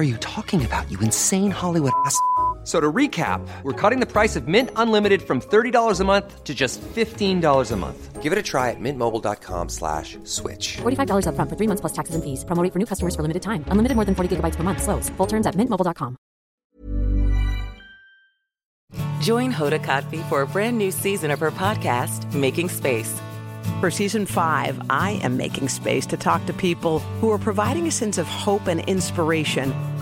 are you talking about, you insane Hollywood ass? So to recap, we're cutting the price of Mint Unlimited from $30 a month to just $15 a month. Give it a try at mintmobile.com slash switch. $45 up front for three months plus taxes and fees. Promo rate for new customers for limited time. Unlimited more than 40 gigabytes per month. Slows. Full terms at mintmobile.com. Join Hoda Kotb for a brand new season of her podcast, Making Space. For season five, I am making space to talk to people who are providing a sense of hope and inspiration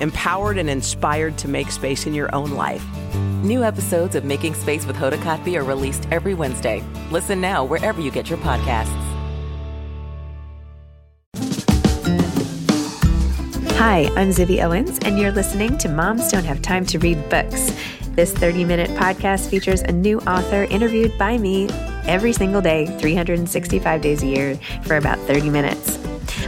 empowered and inspired to make space in your own life. New episodes of Making Space with Hoda Kotb are released every Wednesday. Listen now wherever you get your podcasts. Hi, I'm Zibby Owens, and you're listening to Moms Don't Have Time to Read Books. This 30 minute podcast features a new author interviewed by me every single day, 365 days a year, for about 30 minutes.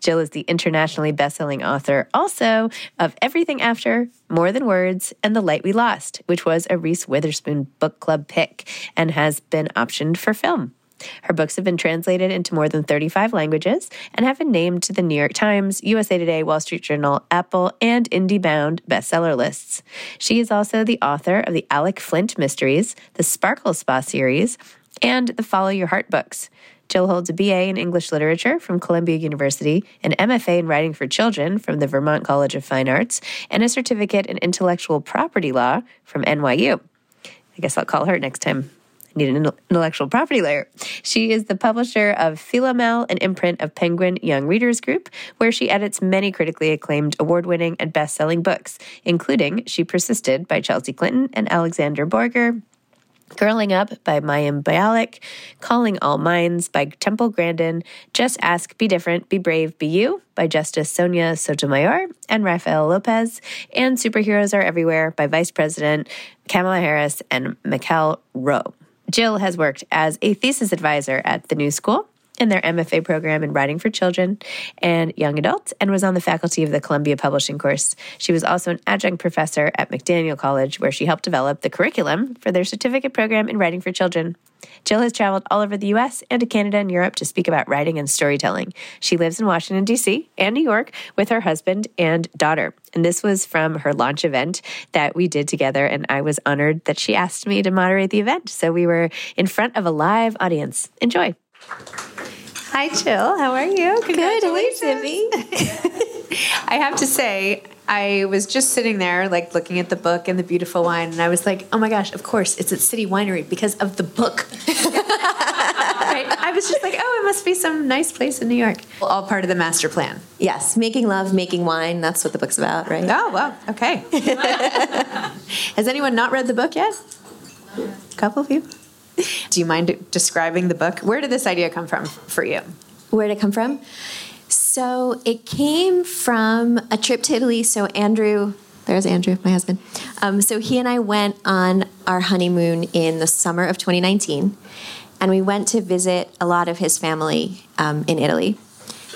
Jill is the internationally best-selling author also of Everything After, More Than Words, and The Light We Lost, which was a Reese Witherspoon book club pick and has been optioned for film. Her books have been translated into more than 35 languages and have been named to the New York Times, USA Today, Wall Street Journal, Apple, and IndieBound bestseller lists. She is also the author of the Alec Flint Mysteries, the Sparkle Spa series, and the Follow Your Heart books. Jill holds a BA in English Literature from Columbia University, an MFA in Writing for Children from the Vermont College of Fine Arts, and a certificate in Intellectual Property Law from NYU. I guess I'll call her next time I need an intellectual property lawyer. She is the publisher of Philomel, an imprint of Penguin Young Readers Group, where she edits many critically acclaimed, award winning, and best selling books, including She Persisted by Chelsea Clinton and Alexandra Boiger, Girling Up by Mayim Bialik, Calling All Minds by Temple Grandin, Just Ask, Be Different, Be Brave, Be You by Justice Sonia Sotomayor and Rafael Lopez, and Superheroes Are Everywhere by Vice President Kamala Harris and Mikhail Rowe. Jill has worked as a thesis advisor at the New School in their MFA program in writing for children and young adults and was on the faculty of the Columbia Publishing course. She was also an adjunct professor at McDaniel College, where she helped develop the curriculum for their certificate program in writing for children. Jill has traveled all over the US and to Canada and Europe to speak about writing and storytelling. She lives in Washington, D.C. and New York with her husband and daughter. And this was from her launch event that we did together. And I was honored that she asked me to moderate the event. So we were in front of a live audience. Enjoy. Hi, Jill. How are you? Good. Congratulations. Good. I have to say, I was just sitting there, like looking at the book and the beautiful wine, and I was like, "Oh my gosh! Of course, it's at City Winery because of the book." right? I was just like, "Oh, it must be some nice place in New York." All part of the master plan. Yes, making love, making wine. That's what the book's about, right? Oh, wow. Okay. Has anyone not read the book yet? A couple of you. Do you mind describing the book? Where did this idea come from for you? Where did it come from? So it came from a trip to Italy. So Andrew, there's Andrew, my husband. Um, so he and I went on our honeymoon in the summer of 2019, and we went to visit a lot of his family um, in Italy,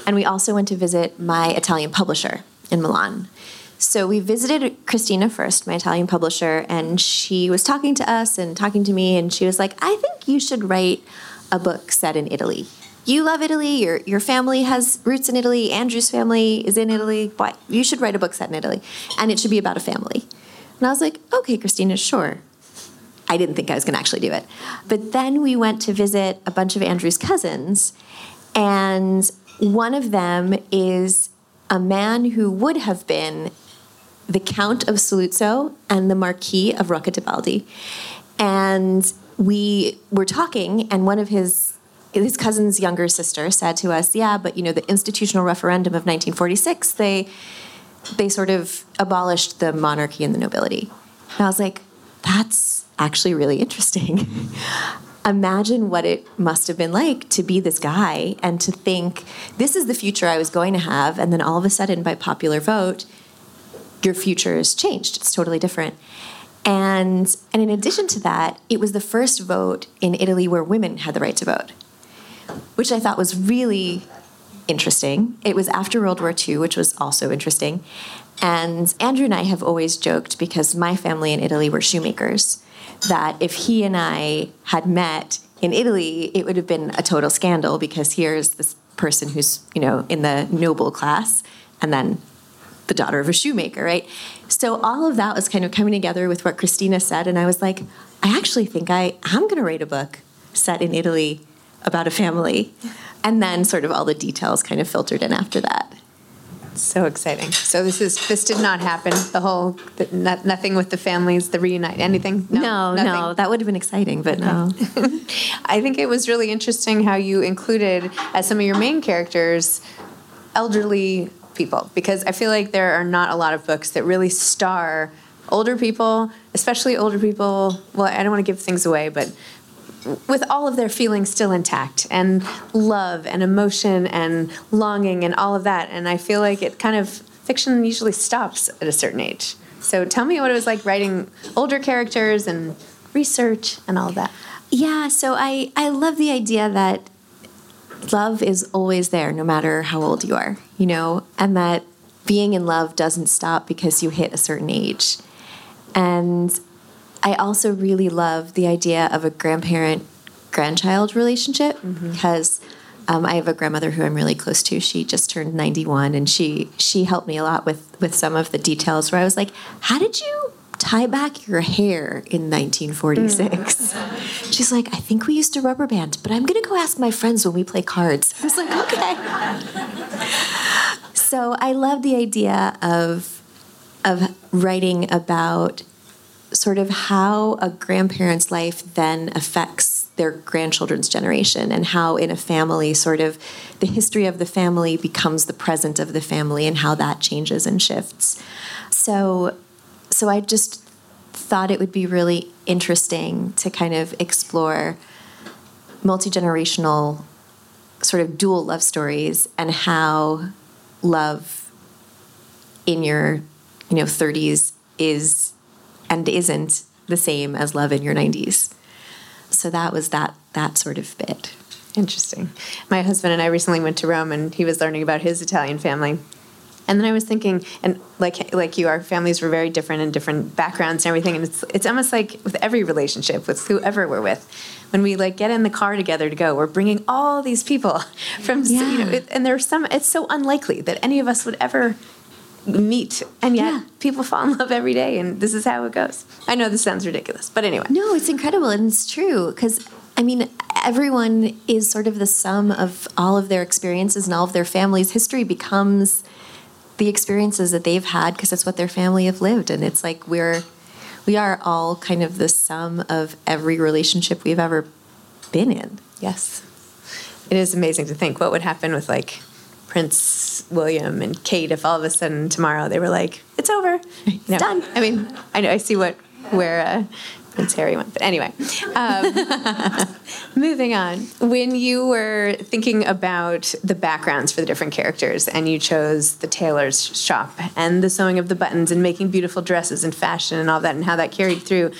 and we also went to visit my Italian publisher in Milan. So we visited Christina first, my Italian publisher, and she was talking to us and talking to me, and she was like, "I think you should write a book set in Italy." you love Italy, your your family has roots in Italy, Andrew's family is in Italy. Why you should write a book set in Italy. And it should be about a family. And I was like, okay, Christina, sure. I didn't think I was gonna actually do it. But then we went to visit a bunch of Andrew's cousins, and one of them is a man who would have been the Count of Saluzzo and the Marquis of Rocca Baldi. And we were talking, and one of his his cousin's younger sister said to us, "Yeah, but you know, the institutional referendum of 1946, they they sort of abolished the monarchy and the nobility." And I was like, "That's actually really interesting." Imagine what it must have been like to be this guy and to think this is the future I was going to have, and then all of a sudden, by popular vote, your future has changed. It's totally different. And and in addition to that, it was the first vote in Italy where women had the right to vote which I thought was really interesting. It was after World War II, which was also interesting. And Andrew and I have always joked because my family in Italy were shoemakers that if he and I had met in Italy, it would have been a total scandal because here's this person who's, you know, in the noble class and then the daughter of a shoemaker, right? So all of that was kind of coming together with what Christina said and I was like, I actually think I am going to write a book set in Italy about a family. And then sort of all the details kind of filtered in after that. So exciting. So this is this did not happen. The whole the, not, nothing with the families, the reunite, anything. No, no, no, that would have been exciting, but no. I think it was really interesting how you included as some of your main characters elderly people because I feel like there are not a lot of books that really star older people, especially older people. Well, I don't want to give things away, but with all of their feelings still intact and love and emotion and longing and all of that. And I feel like it kind of, fiction usually stops at a certain age. So tell me what it was like writing older characters and research and all that. Yeah, so I, I love the idea that love is always there no matter how old you are, you know, and that being in love doesn't stop because you hit a certain age. And I also really love the idea of a grandparent grandchild relationship mm-hmm. because um, I have a grandmother who I'm really close to. She just turned 91, and she she helped me a lot with with some of the details. Where I was like, "How did you tie back your hair in 1946?" Mm. She's like, "I think we used a rubber band, but I'm gonna go ask my friends when we play cards." I was like, "Okay." so I love the idea of of writing about sort of how a grandparent's life then affects their grandchildren's generation and how in a family sort of the history of the family becomes the present of the family and how that changes and shifts so so i just thought it would be really interesting to kind of explore multi-generational sort of dual love stories and how love in your you know 30s is and isn't the same as love in your 90s. So that was that that sort of bit. Interesting. My husband and I recently went to Rome, and he was learning about his Italian family. And then I was thinking, and like like you, our families were very different and different backgrounds and everything. And it's it's almost like with every relationship, with whoever we're with, when we like get in the car together to go, we're bringing all these people from Yeah. you know, it, and there's some. It's so unlikely that any of us would ever meet, and yet Yeah. people fall in love every day, and this is how it goes. I know this sounds ridiculous, but anyway. No, it's incredible and it's true because I mean everyone is sort of the sum of all of their experiences and all of their families. History becomes the experiences that they've had because it's what their family have lived, and it's like we're we are all kind of the sum of every relationship we've ever been in. Yes. It is amazing to think what would happen with like Prince William and Kate if all of a sudden tomorrow they were like, it's over. It's done. I mean, I know I see what where uh, Prince Harry went, but anyway. Um, moving on. When you were thinking about the backgrounds for the different characters and you chose the tailor's shop and the sewing of the buttons and making beautiful dresses and fashion and all that and how that carried through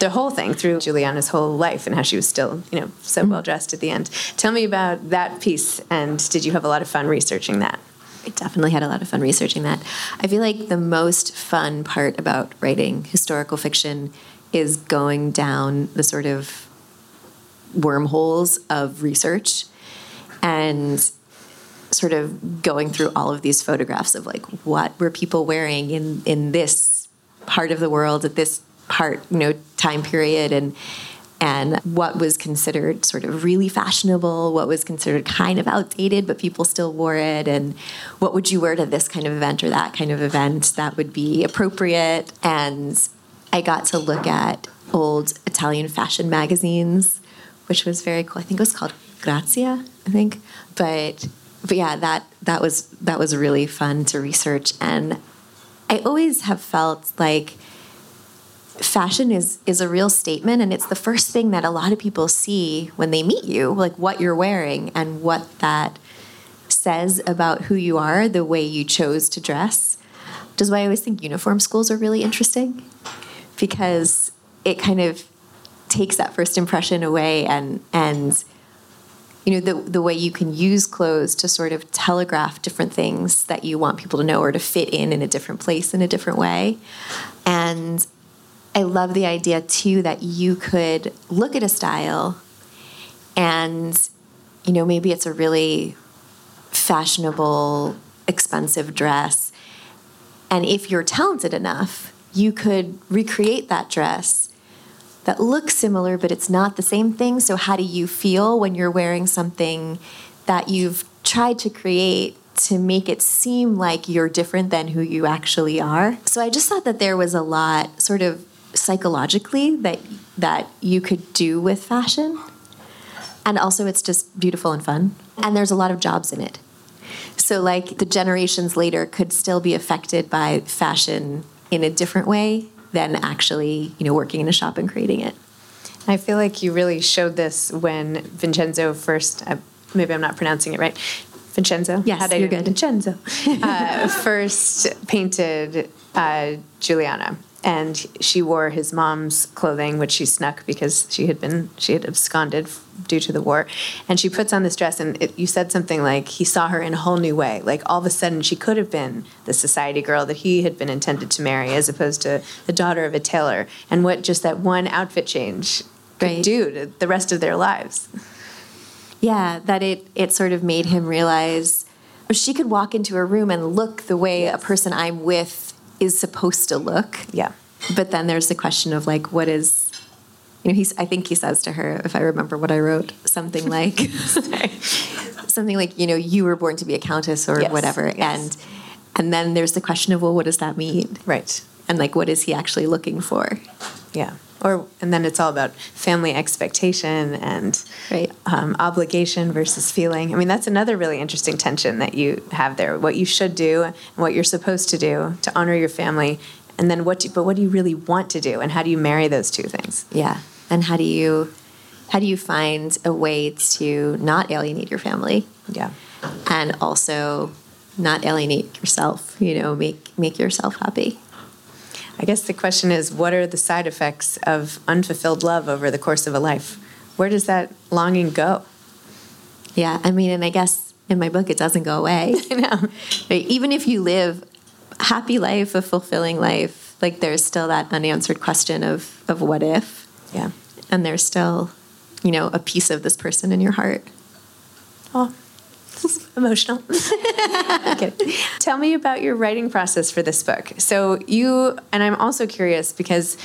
the whole thing through Juliana's whole life and how she was still, you know, so well dressed at the end. Tell me about that piece and did you have a lot of fun researching that? I definitely had a lot of fun researching that. I feel like the most fun part about writing historical fiction is going down the sort of wormholes of research and sort of going through all of these photographs of like what were people wearing in in this part of the world at this part you know time period and and what was considered sort of really fashionable, what was considered kind of outdated, but people still wore it, and what would you wear to this kind of event or that kind of event that would be appropriate. And I got to look at old Italian fashion magazines, which was very cool. I think it was called Grazia, I think. But but yeah, that that was that was really fun to research. And I always have felt like fashion is is a real statement and it's the first thing that a lot of people see when they meet you like what you're wearing and what that says about who you are the way you chose to dress which is why i always think uniform schools are really interesting because it kind of takes that first impression away and and you know the the way you can use clothes to sort of telegraph different things that you want people to know or to fit in in a different place in a different way and I love the idea too that you could look at a style and, you know, maybe it's a really fashionable, expensive dress. And if you're talented enough, you could recreate that dress that looks similar, but it's not the same thing. So, how do you feel when you're wearing something that you've tried to create to make it seem like you're different than who you actually are? So, I just thought that there was a lot sort of psychologically that that you could do with fashion and also it's just beautiful and fun and there's a lot of jobs in it so like the generations later could still be affected by fashion in a different way than actually you know working in a shop and creating it I feel like you really showed this when Vincenzo first, uh, maybe I'm not pronouncing it right. Vincenzo? Yes, How'd I you're good. Vincenzo uh, first painted uh, Juliana. And she wore his mom's clothing, which she snuck because she had been she had absconded due to the war. And she puts on this dress, and it, you said something like he saw her in a whole new way. Like all of a sudden, she could have been the society girl that he had been intended to marry, as opposed to the daughter of a tailor. And what just that one outfit change could Right. do to the rest of their lives. yeah that it it sort of made him realize she could walk into a room and look the way a person i'm with is supposed to look Yeah. but then there's the question of like what is you know he's i think he says to her if i remember what i wrote something like something like you know you were born to be a countess or Yes, whatever yes. and and then there's the question of well what does that mean Right. and like what is he actually looking for Yeah. Or and then it's all about family expectation and Right. um, obligation versus feeling. I mean, that's another really interesting tension that you have there. What you should do and what you're supposed to do to honor your family, and then what? Do, but what do you really want to do, and how do you marry those two things? yeah and how do you how do you find a way to not alienate your family Yeah. and also not alienate yourself you know make make yourself happy I guess the question is, what are the side effects of unfulfilled love over the course of a life? Where does that longing go? Yeah, I mean, and I guess in my book it doesn't go away. I know. Right? Even if you live a happy life, a fulfilling life, like there's still that unanswered question of of what if. Yeah. And there's still, you know, a piece of this person in your heart. Oh, emotional. okay. Tell me about your writing process for this book. So you and I'm also curious because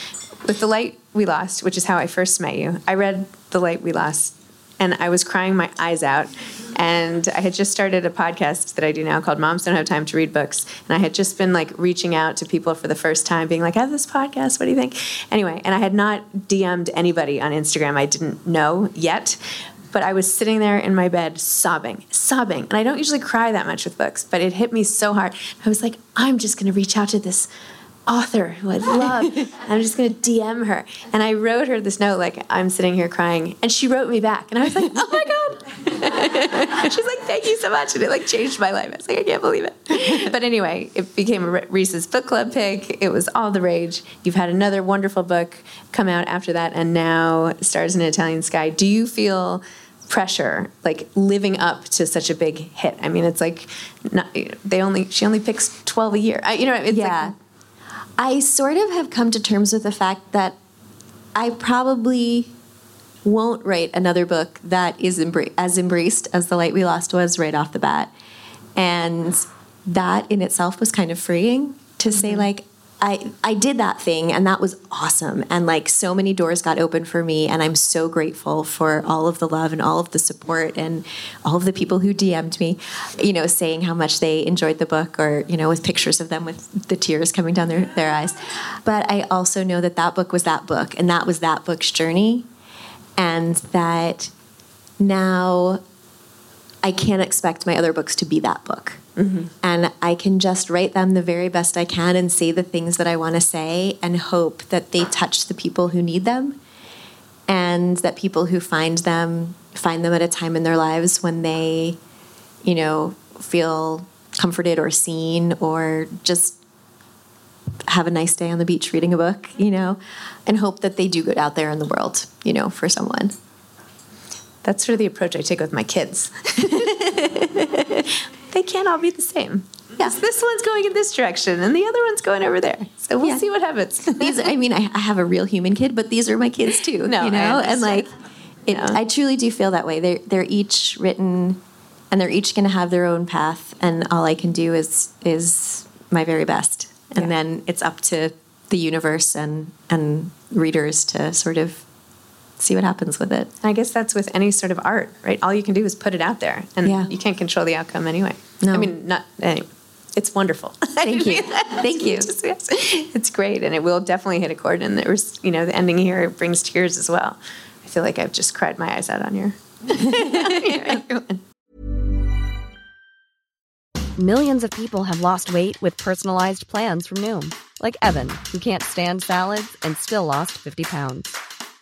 with the light we lost, which is how I first met you, I read the light we lost and I was crying my eyes out. And I had just started a podcast that I do now called Moms Don't Have Time to Read Books. And I had just been like reaching out to people for the first time, being like, I have this podcast. What do you think? Anyway, and I had not DM'd anybody on Instagram I didn't know yet. But I was sitting there in my bed sobbing, sobbing. And I don't usually cry that much with books, but it hit me so hard. I was like, I'm just going to reach out to this author who I love. I'm just going to DM her. And I wrote her this note, like, I'm sitting here crying. And she wrote me back. And I was like, oh my God. She's like, thank you so much. And it like changed my life. I was like, I can't believe it. But anyway, it became a Reese's Book Club pick. It was all the rage. You've had another wonderful book come out after that. And now Stars in an Italian Sky. Do you feel pressure like living up to such a big hit i mean it's like not, they only she only picks 12 a year I, you know it's Yeah. like I sort of have come to terms with the fact that I probably won't write another book that is embra- as embraced as The Light We Lost was right off the bat. And that in itself was kind of freeing to say, mm-hmm. like, I, I did that thing and that was awesome. And like so many doors got open for me. And I'm so grateful for all of the love and all of the support and all of the people who DM'd me, you know, saying how much they enjoyed the book or, you know, with pictures of them with the tears coming down their, their eyes. But I also know that that book was that book and that was that book's journey. And that now I can't expect my other books to be that book. Mm-hmm. And I can just write them the very best I can and say the things that I want to say and hope that they touch the people who need them and that people who find them find them at a time in their lives when they, you know, feel comforted or seen or just have a nice day on the beach reading a book, you know, and hope that they do good out there in the world, you know, for someone. that's sort of the approach i take with my kids they can't all be the same yes this one's going in this direction and the other one's going over there so we'll Yeah. see what happens these I mean I, I have a real human kid, but these are my kids too. No, I you know, and like it, I truly do feel that way. They're they're each written, and they're each going to have their own path, and all I can do is is my very best, and Yeah. then it's up to the universe and and readers to sort of see what happens with it. I guess that's with any sort of art, right? All you can do is put it out there, and Yeah. you can't control the outcome anyway. No. I mean, not anyway. It's wonderful. Thank you. Thank you. Just- yes. It's great, and it will definitely hit a chord. And there was, you know, the ending here brings tears as well. I feel like I've just cried my eyes out on your. on your one. Millions of people have lost weight with personalized plans from Noom, like Evan, who can't stand salads and still lost 50 pounds.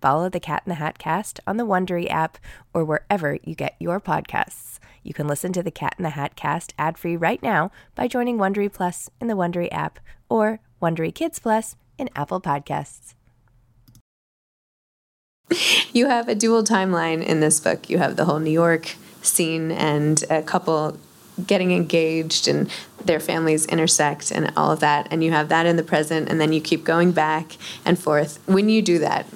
Follow the Cat in the Hat cast on the Wondery app or wherever you get your podcasts. You can listen to the Cat in the Hat cast ad-free right now by joining Wondery Plus in the Wondery app or Wondery Kids Plus in Apple Podcasts. You have a dual timeline in this book. You have the whole New York scene and a couple getting engaged and their families intersect and all of that. And you have that in the present, and then you keep going back and forth. When you do that,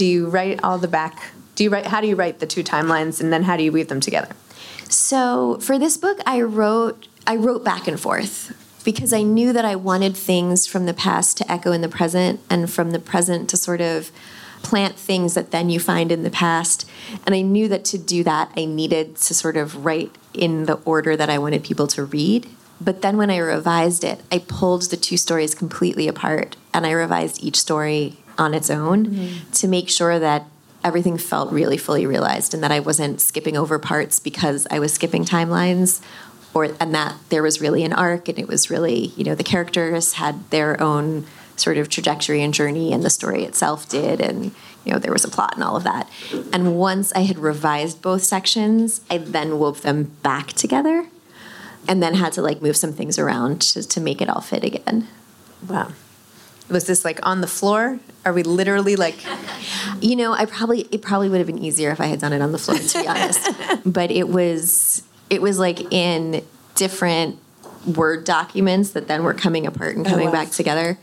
do you write all the back? Do you write? How do you write the two timelines, and then how do you weave them together? So for this book, I wrote I wrote back and forth because I knew that I wanted things from the past to echo in the present, and from the present to sort of plant things that then you find in the past. And I knew that to do that, I needed to sort of write in the order that I wanted people to read. But then when I revised it, I pulled the two stories completely apart and I revised each story on its own mm-hmm. to make sure that everything felt really fully realized and that I wasn't skipping over parts because I was skipping timelines or and that there was really an arc and it was really, you know, the characters had their own sort of trajectory and journey and the story itself did and you know there was a plot and all of that. And once i had revised both sections i then wove them back together and then had to like move some things around to, to make it all fit again. Wow was this like on the floor are we literally like you know i probably it probably would have been easier if i had done it on the floor to be honest but it was it was like in different word documents that then were coming apart and oh, coming oh, wow. back together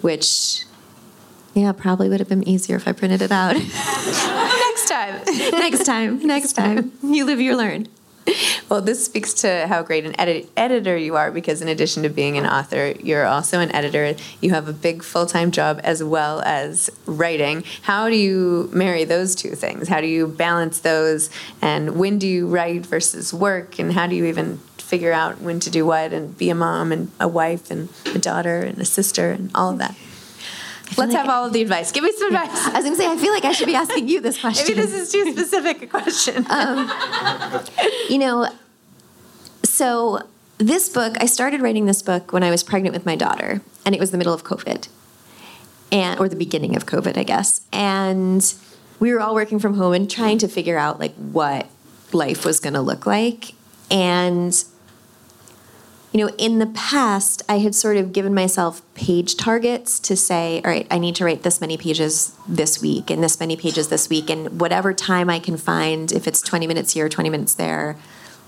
which yeah, probably would have been easier if I printed it out. next time. next time. Next time. You live, you learn. Well, this speaks to how great an edit- editor you are because, in addition to being an author, you're also an editor. You have a big full time job as well as writing. How do you marry those two things? How do you balance those? And when do you write versus work? And how do you even figure out when to do what and be a mom and a wife and a daughter and a sister and all of that. Let's like have all of the advice. Give me some advice. I was going to say, I feel like I should be asking you this question. Maybe this is too specific a question. Um, you know, so this book, I started writing this book when I was pregnant with my daughter, and it was the middle of COVID, and or the beginning of COVID, I guess. And we were all working from home and trying to figure out like what life was going to look like. And you know, in the past, I had sort of given myself page targets to say, all right, I need to write this many pages this week and this many pages this week, and whatever time I can find, if it's 20 minutes here, 20 minutes there,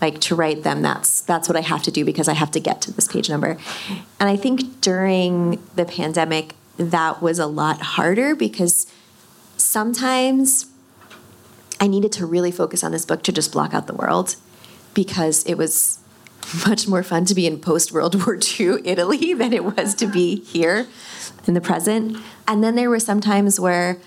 like to write them, that's that's what I have to do because I have to get to this page number. And I think during the pandemic, that was a lot harder because sometimes I needed to really focus on this book to just block out the world because it was much more fun to be in post World War II Italy than it was to be here in the present. And then there were some times where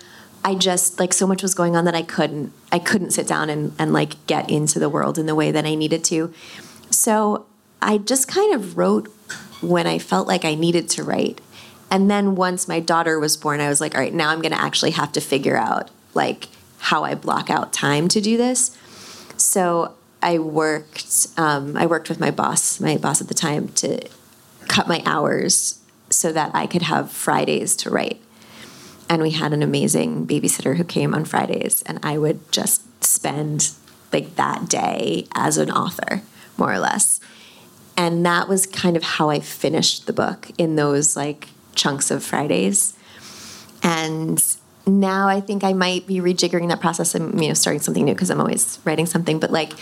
I just like so much was going on that I couldn't I couldn't sit down and, and like get into the world in the way that I needed to. So I just kind of wrote when I felt like I needed to write. And then once my daughter was born, I was like, all right, now I'm gonna actually have to figure out like how I block out time to do this. So I worked um, I worked with my boss, my boss at the time, to cut my hours so that I could have Fridays to write. And we had an amazing babysitter who came on Fridays, and I would just spend like that day as an author, more or less. And that was kind of how I finished the book in those like chunks of Fridays. And now I think I might be rejiggering that process and you know starting something new because I'm always writing something. But like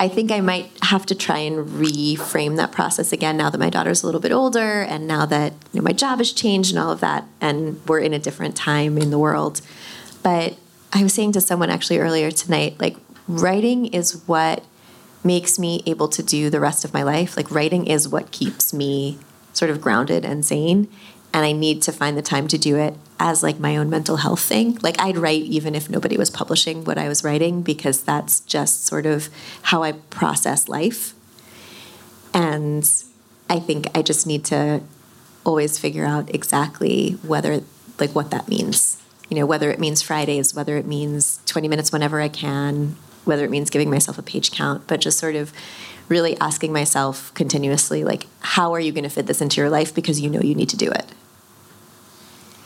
I think I might have to try and reframe that process again now that my daughter's a little bit older and now that you know, my job has changed and all of that, and we're in a different time in the world. But I was saying to someone actually earlier tonight, like writing is what makes me able to do the rest of my life. Like writing is what keeps me sort of grounded and sane. And I need to find the time to do it as like my own mental health thing. Like I'd write even if nobody was publishing what I was writing because that's just sort of how I process life. And I think I just need to always figure out exactly whether like what that means. You know, whether it means Fridays, whether it means 20 minutes whenever I can, whether it means giving myself a page count, but just sort of really asking myself continuously like how are you going to fit this into your life because you know you need to do it.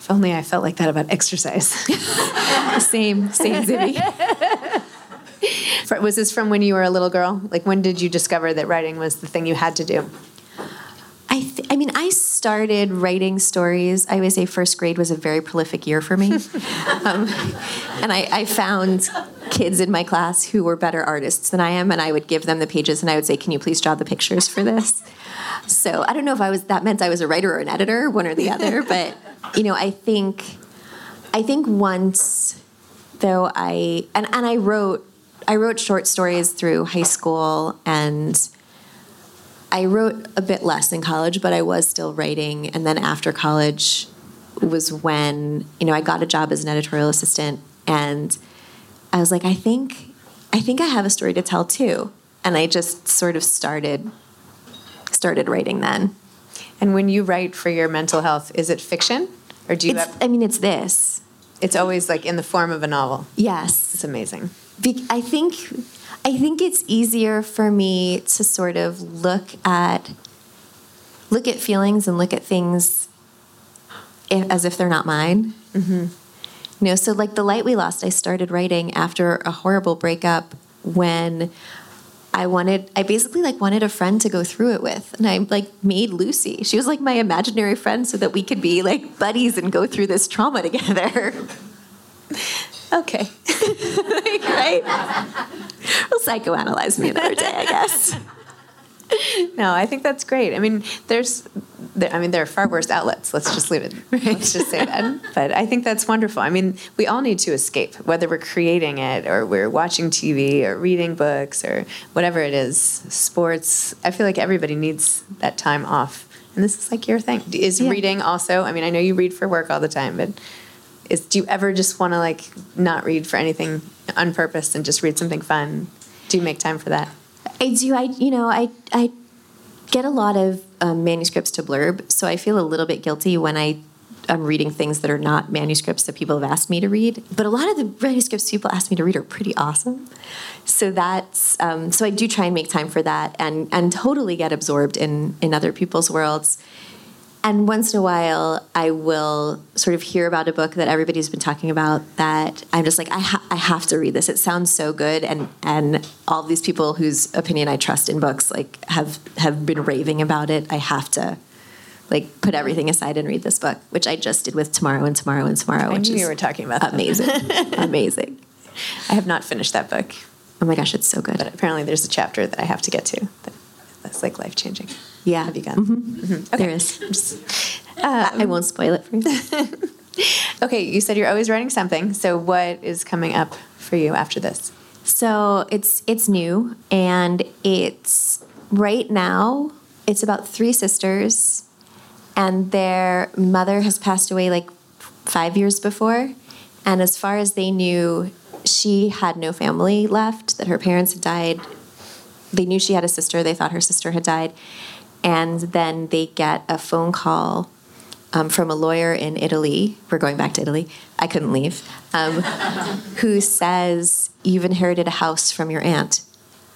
If only I felt like that about exercise. same, same, Zibby. was this from when you were a little girl? Like, when did you discover that writing was the thing you had to do? I, th- I mean, I started writing stories. I would say first grade was a very prolific year for me. um, and I, I found kids in my class who were better artists than I am, and I would give them the pages and I would say, Can you please draw the pictures for this? So I don't know if I was that meant I was a writer or an editor, one or the other, but you know, I think I think once though I and, and I wrote I wrote short stories through high school and I wrote a bit less in college, but I was still writing. And then after college was when, you know, I got a job as an editorial assistant and I was like, I think I think I have a story to tell too. And I just sort of started started writing then. And when you write for your mental health, is it fiction? Or do you it's, have, I mean it's this. It's always like in the form of a novel. Yes. It's amazing. Be- I think I think it's easier for me to sort of look at look at feelings and look at things if, as if they're not mine. Mm-hmm. You know, so like the light we lost, I started writing after a horrible breakup when I wanted I basically like wanted a friend to go through it with. And I like made Lucy. She was like my imaginary friend so that we could be like buddies and go through this trauma together. okay. like, right? We'll psychoanalyze me another day, I guess. no, I think that's great. I mean, there's, there, I mean, there are far worse outlets. Let's just leave it. Right. Let's just say that. But I think that's wonderful. I mean, we all need to escape, whether we're creating it or we're watching TV or reading books or whatever it is, sports. I feel like everybody needs that time off. And this is like your thing. Is yeah. reading also? I mean, I know you read for work all the time, but is do you ever just want to like not read for anything on purpose and just read something fun? Do you make time for that? I do. I you know I I get a lot of um, manuscripts to blurb, so I feel a little bit guilty when I I'm reading things that are not manuscripts that people have asked me to read. But a lot of the manuscripts people ask me to read are pretty awesome. So that's um, so I do try and make time for that and and totally get absorbed in in other people's worlds. And once in a while, I will sort of hear about a book that everybody's been talking about that I'm just like, I, ha- I have to read this. It sounds so good. And, and all these people whose opinion I trust in books like have, have been raving about it. I have to like put everything aside and read this book, which I just did with Tomorrow and Tomorrow and Tomorrow. I which knew is you were talking about amazing, amazing. I have not finished that book. Oh my gosh, it's so good. But apparently, there's a chapter that I have to get to. That's like life changing. Yeah. Have you got? Mm-hmm. Mm-hmm. Okay. There is. Um, I won't spoil it for you. okay, you said you're always writing something. So what is coming up for you after this? So it's it's new and it's right now it's about three sisters and their mother has passed away like 5 years before and as far as they knew she had no family left that her parents had died they knew she had a sister they thought her sister had died and then they get a phone call um, from a lawyer in Italy. We're going back to Italy. I couldn't leave. Um, who says you've inherited a house from your aunt?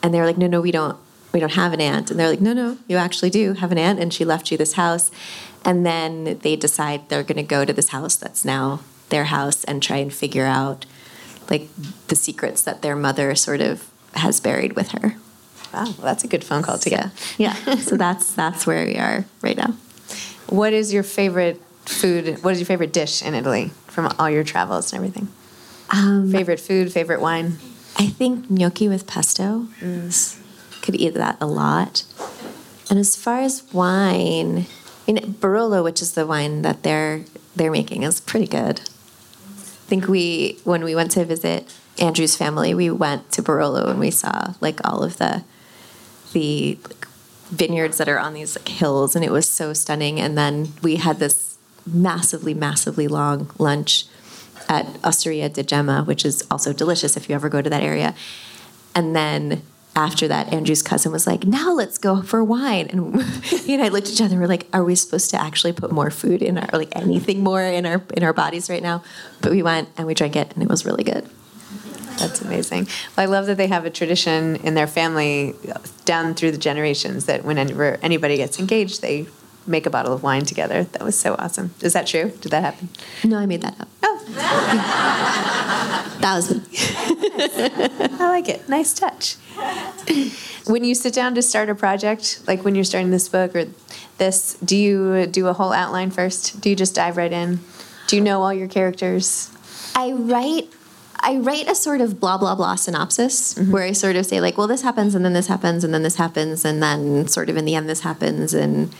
And they're like, no, no, we don't. We don't have an aunt. And they're like, no, no, you actually do have an aunt, and she left you this house. And then they decide they're going to go to this house that's now their house and try and figure out like the secrets that their mother sort of has buried with her. Wow, well, that's a good phone call to get. Yeah, so that's that's where we are right now. What is your favorite food? What is your favorite dish in Italy from all your travels and everything? Um, favorite food, favorite wine? I think gnocchi with pesto. Mm. Could eat that a lot. And as far as wine, I mean, Barolo, which is the wine that they're they're making, is pretty good. I think we when we went to visit Andrew's family, we went to Barolo and we saw like all of the the like, vineyards that are on these like hills, and it was so stunning. And then we had this massively, massively long lunch at Osteria de Gemma, which is also delicious if you ever go to that area. And then after that, Andrew's cousin was like, "Now let's go for wine." And he and I looked at each other. and We're like, "Are we supposed to actually put more food in our, like anything more in our in our bodies right now?" But we went and we drank it, and it was really good. That's amazing. Well, I love that they have a tradition in their family down through the generations that whenever anybody gets engaged, they make a bottle of wine together. That was so awesome. Is that true? Did that happen? No, I made that up. Oh, that was me. I like it. Nice touch. when you sit down to start a project, like when you're starting this book or this, do you do a whole outline first? Do you just dive right in? Do you know all your characters? I write I write a sort of blah blah blah synopsis mm-hmm. where I sort of say like, well, this happens and then this happens and then this happens and then sort of in the end this happens and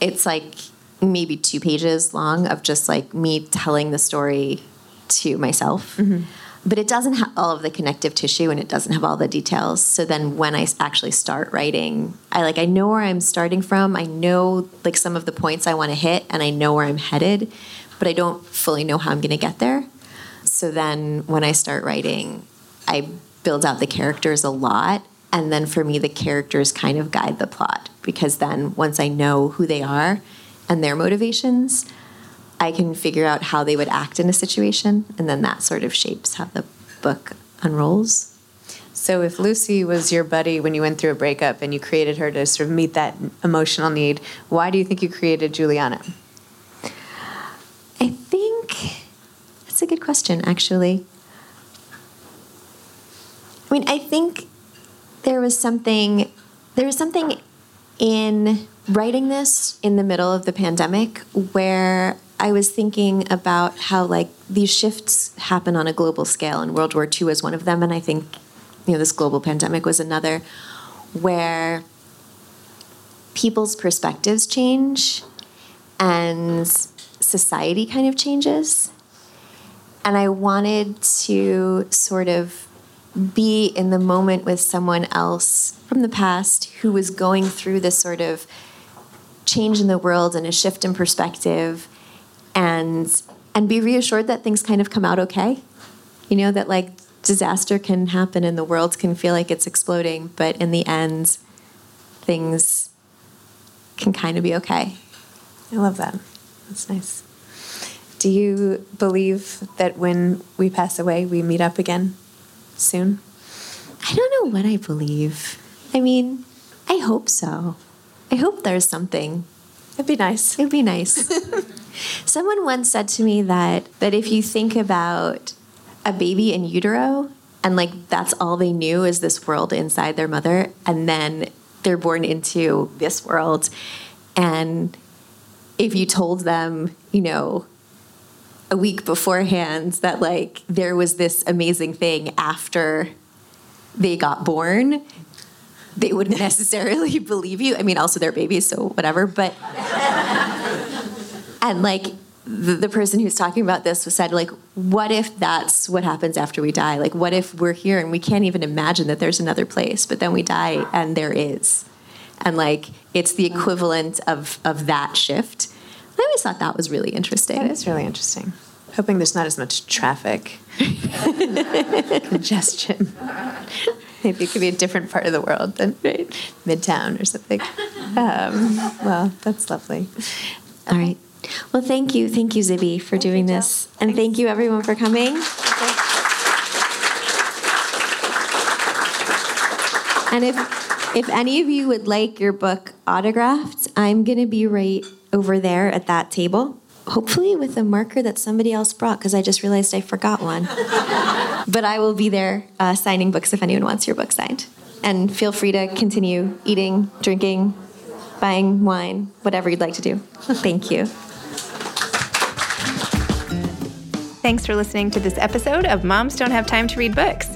it's like maybe two pages long of just like me telling the story to myself. Mm-hmm. But it doesn't have all of the connective tissue and it doesn't have all the details. So then when I actually start writing, I like I know where I'm starting from. I know like some of the points I want to hit and I know where I'm headed, but I don't fully know how I'm going to get there. So then when I start writing, I build out the characters a lot and then for me the characters kind of guide the plot because then once I know who they are and their motivations, I can figure out how they would act in a situation, and then that sort of shapes how the book unrolls. So, if Lucy was your buddy when you went through a breakup and you created her to sort of meet that emotional need, why do you think you created Giuliana? I think that's a good question, actually. I mean, I think there was something there was something in writing this in the middle of the pandemic where I was thinking about how like these shifts happen on a global scale and World War II is one of them and I think you know this global pandemic was another where people's perspectives change and society kind of changes and I wanted to sort of be in the moment with someone else from the past who was going through this sort of change in the world and a shift in perspective and and be reassured that things kind of come out okay. You know that like disaster can happen and the world can feel like it's exploding but in the end things can kind of be okay. I love that. That's nice do you believe that when we pass away we meet up again soon i don't know what i believe I mean, I hope so. I hope there's something. It'd be nice. It'd be nice. Someone once said to me that that if you think about a baby in utero and like that's all they knew is this world inside their mother and then they're born into this world and if you told them, you know, a week beforehand that like there was this amazing thing after they got born, they wouldn't necessarily believe you. I mean, also they're babies, so whatever. But and like the, the person who's talking about this was said, like, what if that's what happens after we die? Like, what if we're here and we can't even imagine that there's another place, but then we die and there is, and like it's the equivalent of of that shift. I always thought that was really interesting. That is really interesting. Hoping there's not as much traffic congestion. Maybe it could be a different part of the world than right, Midtown or something. Um, well, that's lovely. All right. Well, thank you. Thank you, Zibby, for thank doing you, this. And Thanks. thank you, everyone, for coming. And if if any of you would like your book autographed, I'm going to be right over there at that table hopefully with a marker that somebody else brought because I just realized I forgot one. but I will be there uh, signing books if anyone wants your book signed. And feel free to continue eating, drinking, buying wine, whatever you'd like to do. Thank you. Thanks for listening to this episode of Moms Don't Have Time to Read Books.